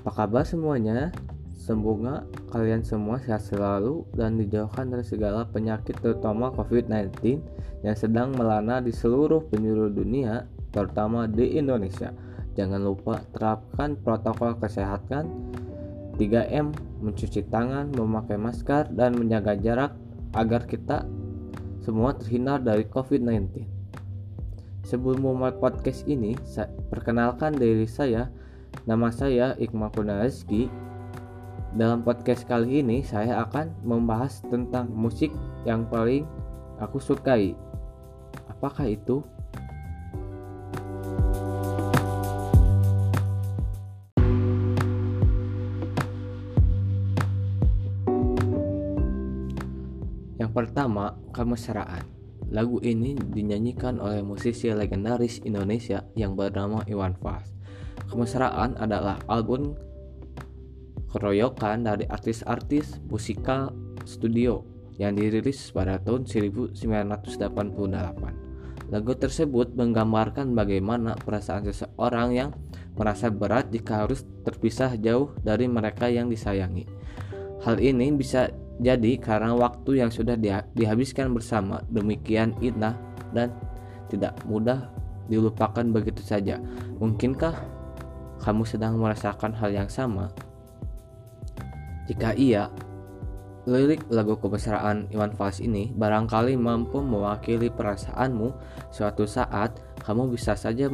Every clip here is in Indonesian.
Apa kabar semuanya? Semoga kalian semua sehat selalu dan dijauhkan dari segala penyakit terutama COVID-19 yang sedang melanda di seluruh penjuru dunia, terutama di Indonesia. Jangan lupa terapkan protokol kesehatan 3M, mencuci tangan, memakai masker, dan menjaga jarak agar kita semua terhindar dari COVID-19. Sebelum memulai podcast ini, saya perkenalkan diri saya. Nama saya Iqmal Rizky. Dalam podcast kali ini, saya akan membahas tentang musik yang paling aku sukai. Apakah itu? Yang pertama, Kemesraan. Lagu ini dinyanyikan oleh musisi legendaris Indonesia yang bernama Iwan Fals. Kemesraan adalah album keroyokan dari artis-artis musikal studio yang dirilis pada tahun 1988. Lagu tersebut menggambarkan bagaimana perasaan seseorang yang merasa berat jika harus terpisah jauh dari mereka yang disayangi. Hal ini bisa jadi karena waktu yang sudah dihabiskan bersama demikian indah dan tidak mudah dilupakan begitu saja. Mungkinkah kamu sedang merasakan hal yang sama? Jika iya, lirik lagu kebesaran Iwan Fals ini barangkali mampu mewakili perasaanmu suatu saat kamu bisa saja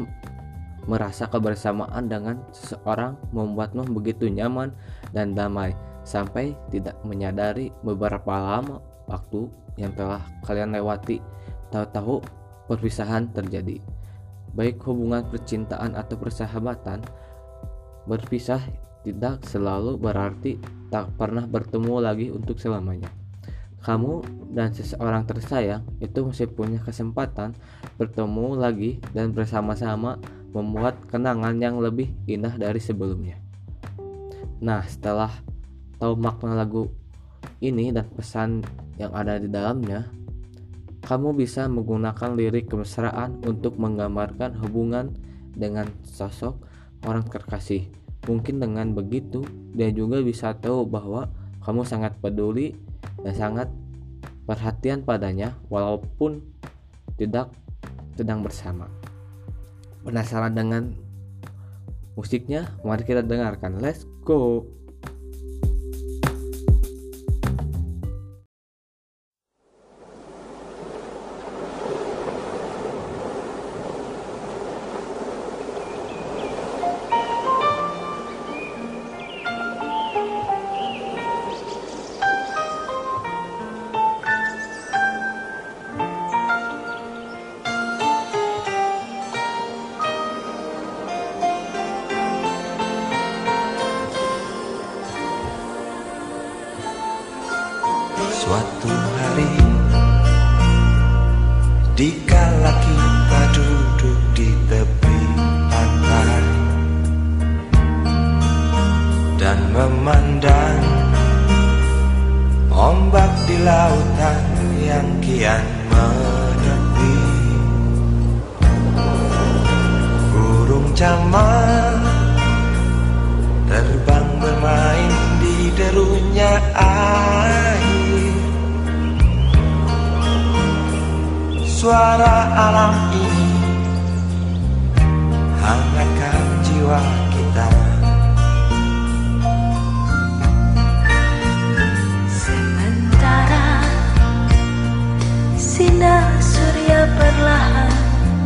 merasa kebersamaan dengan seseorang membuatmu begitu nyaman dan damai sampai tidak menyadari beberapa lama waktu yang telah kalian lewati tahu-tahu perpisahan terjadi baik hubungan percintaan atau persahabatan berpisah tidak selalu berarti tak pernah bertemu lagi untuk selamanya kamu dan seseorang tersayang itu masih punya kesempatan bertemu lagi dan bersama-sama membuat kenangan yang lebih indah dari sebelumnya. Nah, setelah tahu makna lagu ini dan pesan yang ada di dalamnya, kamu bisa menggunakan lirik kemesraan untuk menggambarkan hubungan dengan sosok orang terkasih. Mungkin dengan begitu, dia juga bisa tahu bahwa kamu sangat peduli dan sangat perhatian padanya walaupun tidak sedang bersama. Penasaran dengan musiknya? Mari kita dengarkan. Let's go. Camar Terbang bermain di derunya air. Suara alam ini hangatkan jiwa kita. Sementara sinar surya perlahan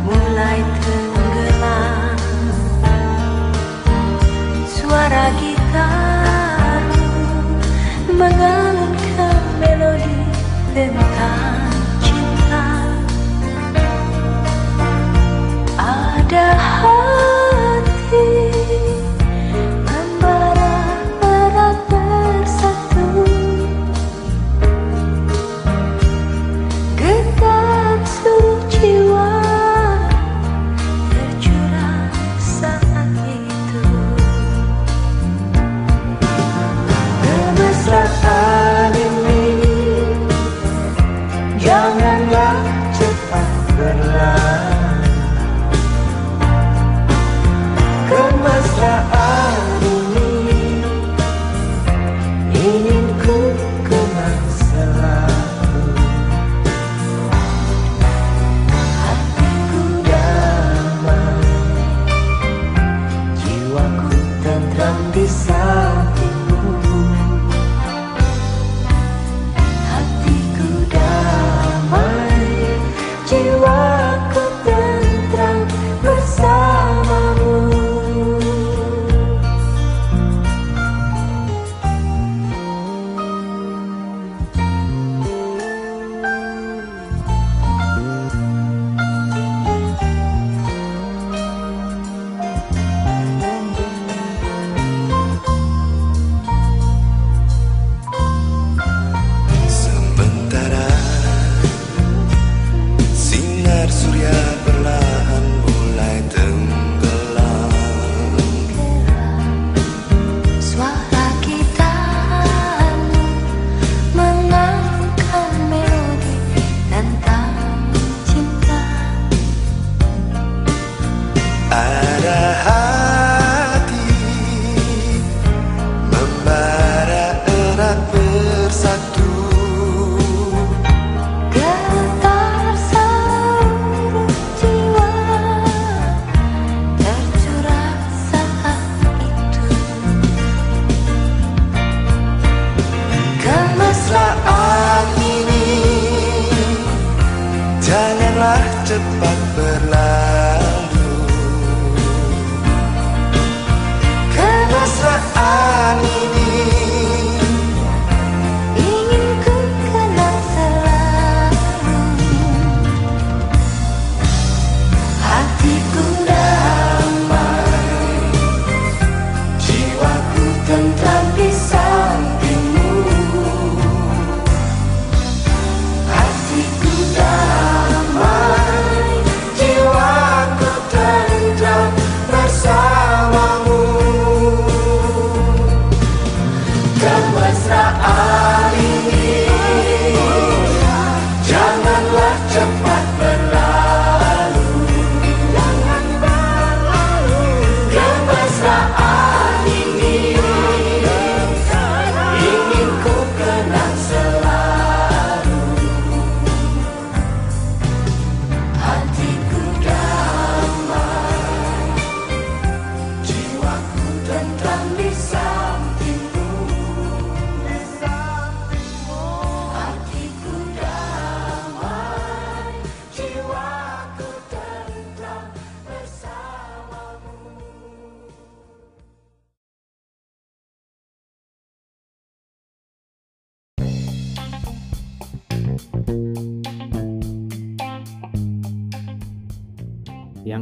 mulai tenggelam Suara gitar mengalunkan melodi tentang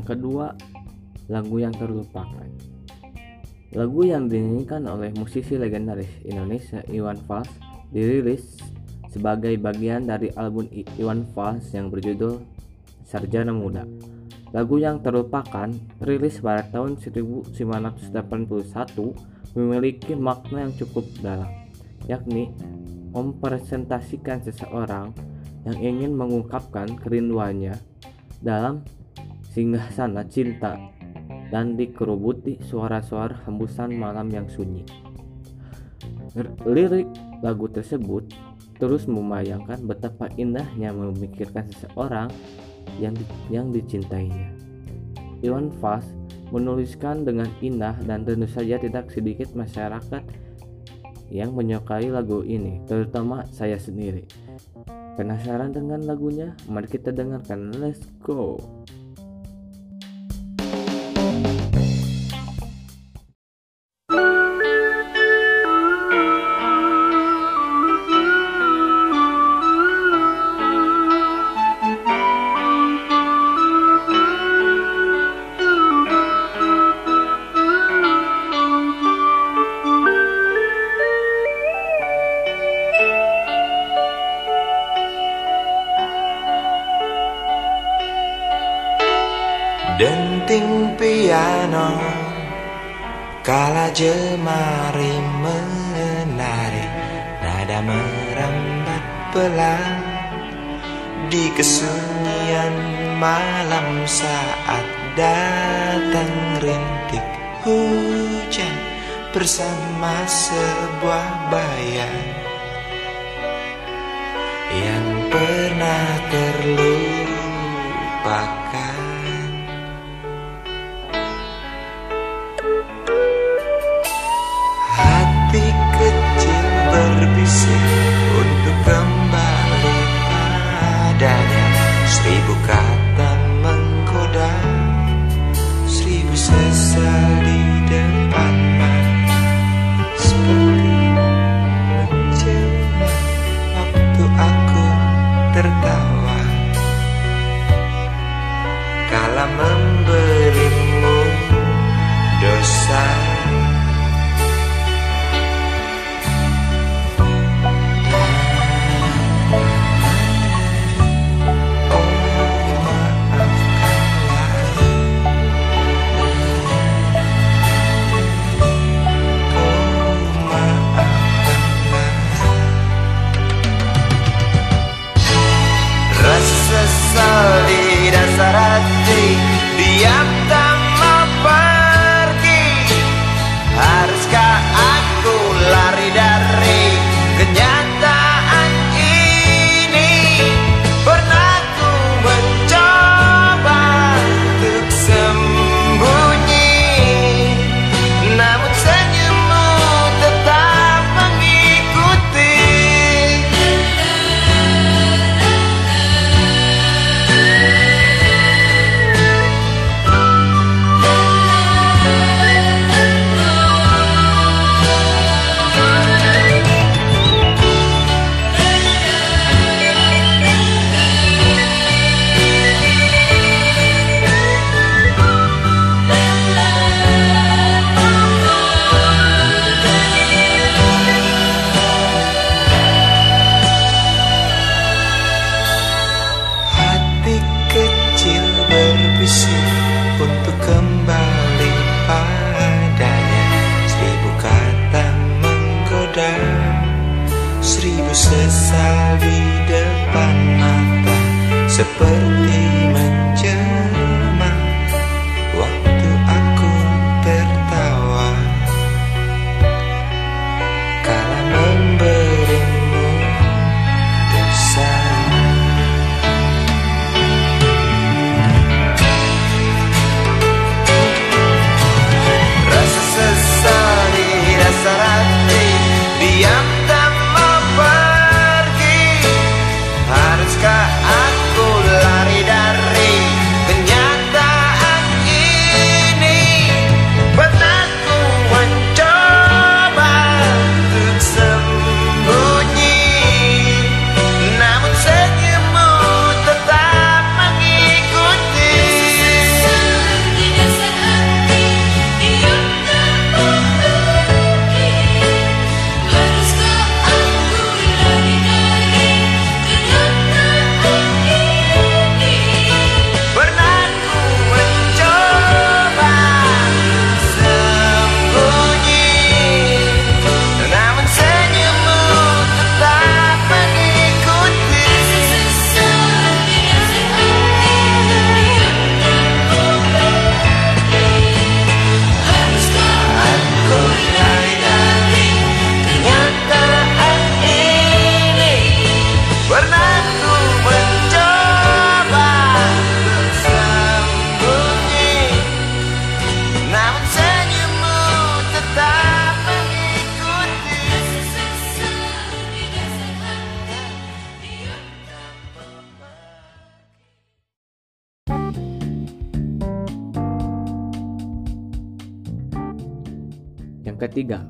kedua, lagu yang terlupakan. Lagu yang dinyanyikan oleh musisi legendaris Indonesia Iwan Fals dirilis sebagai bagian dari album Iwan Fals yang berjudul Sarjana Muda. Lagu yang terlupakan rilis pada tahun 1981 memiliki makna yang cukup dalam, yakni mempresentasikan seseorang yang ingin mengungkapkan kerinduannya dalam singgasana cinta dan dikerubuti suara-suara hembusan malam yang sunyi. Lirik lagu tersebut terus membayangkan betapa indahnya memikirkan seseorang yang di- yang dicintainya. Iwan Fals menuliskan dengan indah dan tentu saja tidak sedikit masyarakat yang menyukai lagu ini, terutama saya sendiri. Penasaran dengan lagunya? Mari kita dengarkan. Let's go. Kala jemari menari Nada merambat pelan. Di kesunyian malam saat datang rintik hujan Bersama sebuah bayang Yang pernah terlupakan untuk kembali padanya. Seribu kata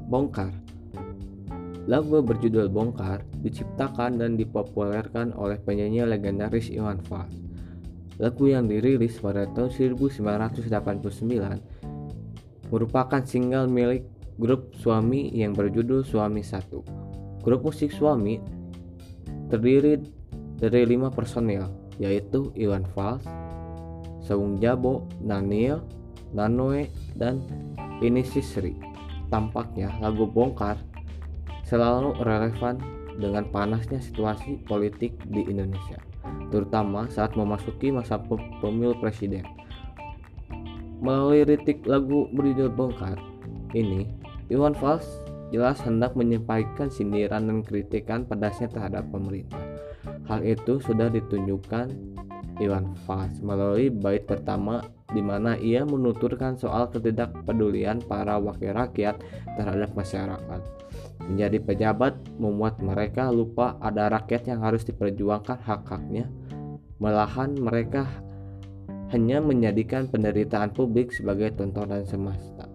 Bongkar. Lagu berjudul Bongkar diciptakan dan dipopulerkan oleh penyanyi legendaris Iwan Fals. Lagu yang dirilis pada tahun 1989 merupakan single milik grup Suami yang berjudul Suami Satu. Grup musik Suami terdiri dari lima personil, yaitu Iwan Fals, Saung Jabo, Daniel, Nanoe, dan Ini Sisri. Tampaknya lagu Bongkar selalu relevan dengan panasnya situasi politik di Indonesia, terutama saat memasuki masa pe- pemilu presiden. Melalui lirik lagu berjudul Bongkar ini, Iwan Fals jelas hendak menyampaikan sindiran dan kritikan pedasnya terhadap pemerintah. Hal itu sudah ditunjukkan Iwan Fals melalui bait pertama di mana ia menuturkan soal ketidakpedulian para wakil rakyat terhadap masyarakat. Menjadi pejabat membuat mereka lupa ada rakyat yang harus diperjuangkan hak-haknya. Malahan mereka hanya menjadikan penderitaan publik sebagai tontonan semesta.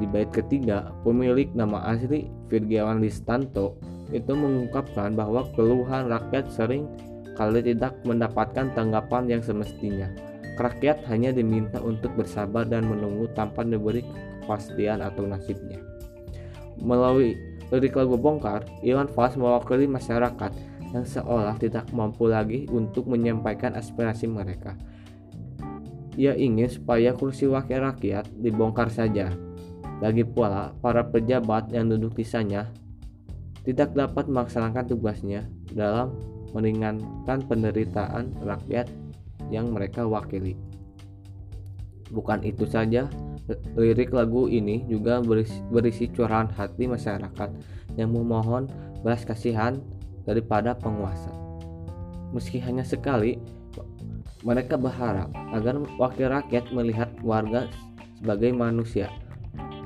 Di bait ketiga, pemilik nama asli Virgiawan Listanto itu mengungkapkan bahwa keluhan rakyat sering kali tidak mendapatkan tanggapan yang semestinya. Rakyat hanya diminta untuk bersabar dan menunggu tanpa diberi kepastian atau nasibnya. Melalui lirik lagu Bongkar, Iwan Fals mewakili masyarakat yang seolah tidak mampu lagi untuk menyampaikan aspirasi mereka. Ia ingin supaya kursi wakil rakyat dibongkar saja. Lagi pula, para pejabat yang duduk di sana tidak dapat melaksanakan tugasnya dalam meringankan penderitaan rakyat yang mereka wakili. Bukan itu saja, lirik lagu ini juga berisi, berisi curahan hati masyarakat yang memohon belas kasihan daripada penguasa. Meski hanya sekali, mereka berharap agar wakil rakyat melihat warga sebagai manusia,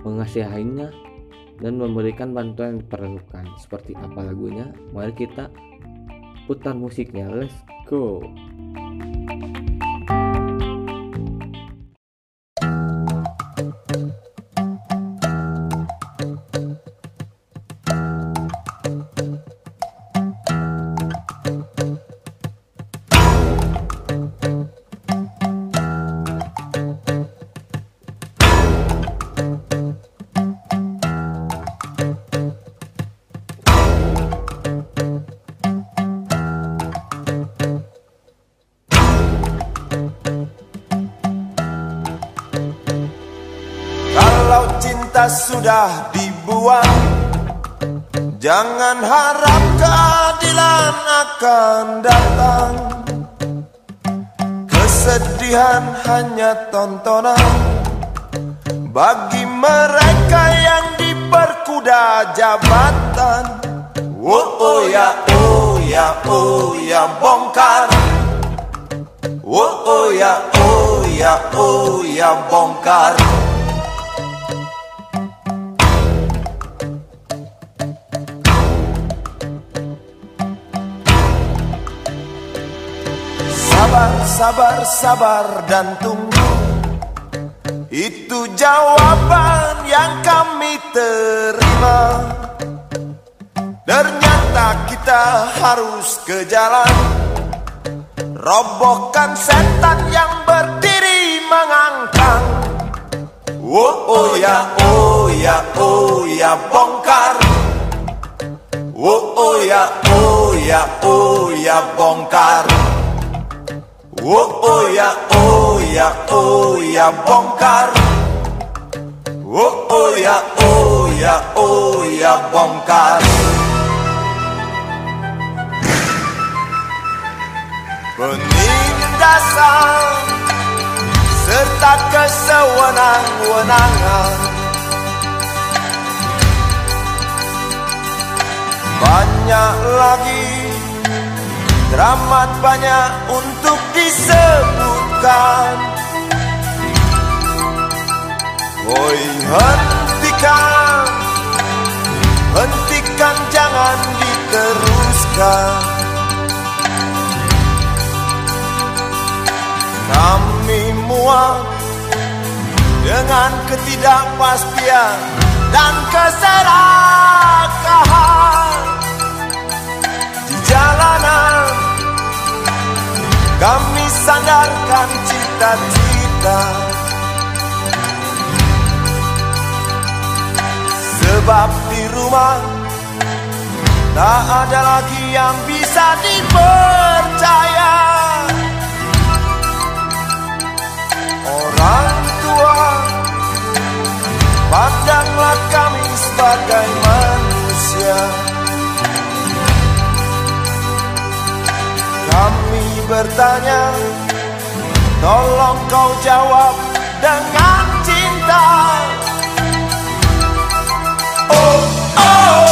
mengasihinya dan memberikan bantuan yang diperlukan. Seperti apa lagunya? Mari kita putar musiknya. Let's go. Jangan harap keadilan akan datang. Pilihan hanya tontonan. Bagi mereka yang diperkuda jabatan. Oh, oh ya, oh ya, oh ya bongkar. Oh, oh ya, oh ya, oh ya bongkar Sabar, sabar, dan tunggu. Itu jawaban yang kami terima. Ternyata kita harus ke jalan. Robohkan setan yang berdiri mengangkang. Oh, oh ya, oh ya, oh ya bongkar. Oh, oh ya, oh ya, oh ya bongkar Oh, oh ya, oh ya, oh ya bongkar. Oh, oh ya, oh ya, oh ya bongkar. Penindasan serta kesewenang-wenangan. Banyak lagi Teramat banyak untuk disebutkan. Woi hentikan. Hentikan jangan diteruskan. Kami muak Dengan ketidakpastian Dan keserakahan. Di jalanan Kami sandarkan cita-cita. Sebab di rumah Tak ada lagi yang bisa dipercaya. Orang tua Pandanglah kami sebagai manusia bertanya Tolong kau jawab dengan cinta. Oh, oh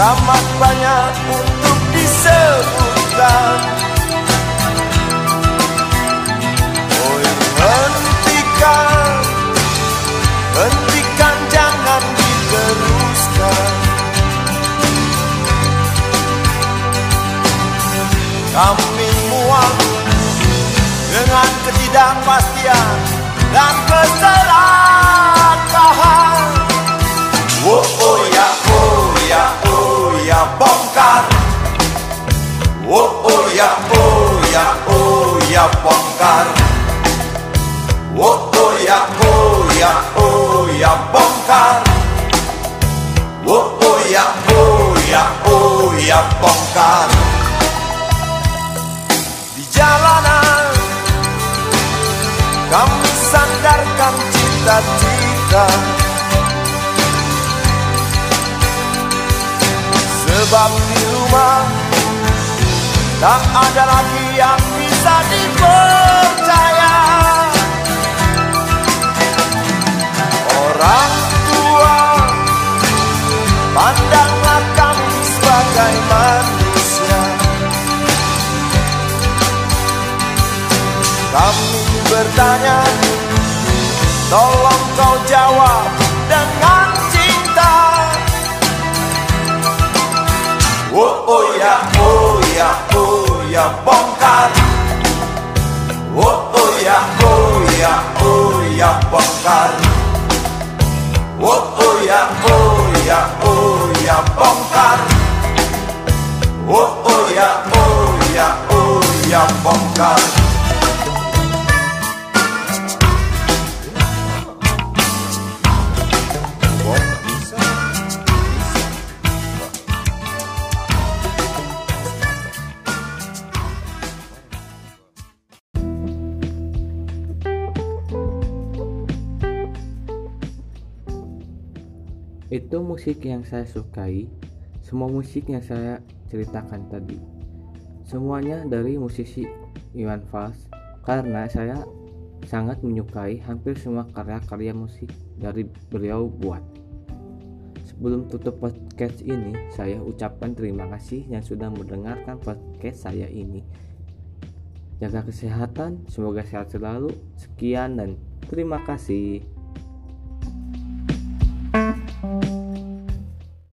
Ramat banyak untuk disebutkan Oi hentikan. Hentikan jangan diteruskan. Kami muak dengan ketidakpastian dan keserakahan. Bongkar. Oh, oh ya, oh ya, oh ya bongkar. Di jalanan kami sandarkan cita-cita Sebab di rumah Tak ada lagi yang bisa dipercaya Orang Pandanglah kami sebagai manusia. Kami bertanya Tolong kau jawab dengan cinta. Oh oh ya oh ya oh ya bongkar. Oh oh ya oh ya oh ya bongkar. Oh oh ya oh ya oh ya bongkar. Oh oh ya oh ya oh ya bongkar Itu musik yang saya sukai, semua musik yang saya ceritakan tadi. Semuanya dari musisi Iwan Fals karena saya sangat menyukai hampir semua karya-karya musik dari beliau buat. Sebelum tutup podcast ini, saya ucapkan terima kasih yang sudah mendengarkan podcast saya ini. Jaga kesehatan, semoga sehat selalu. Sekian dan terima kasih.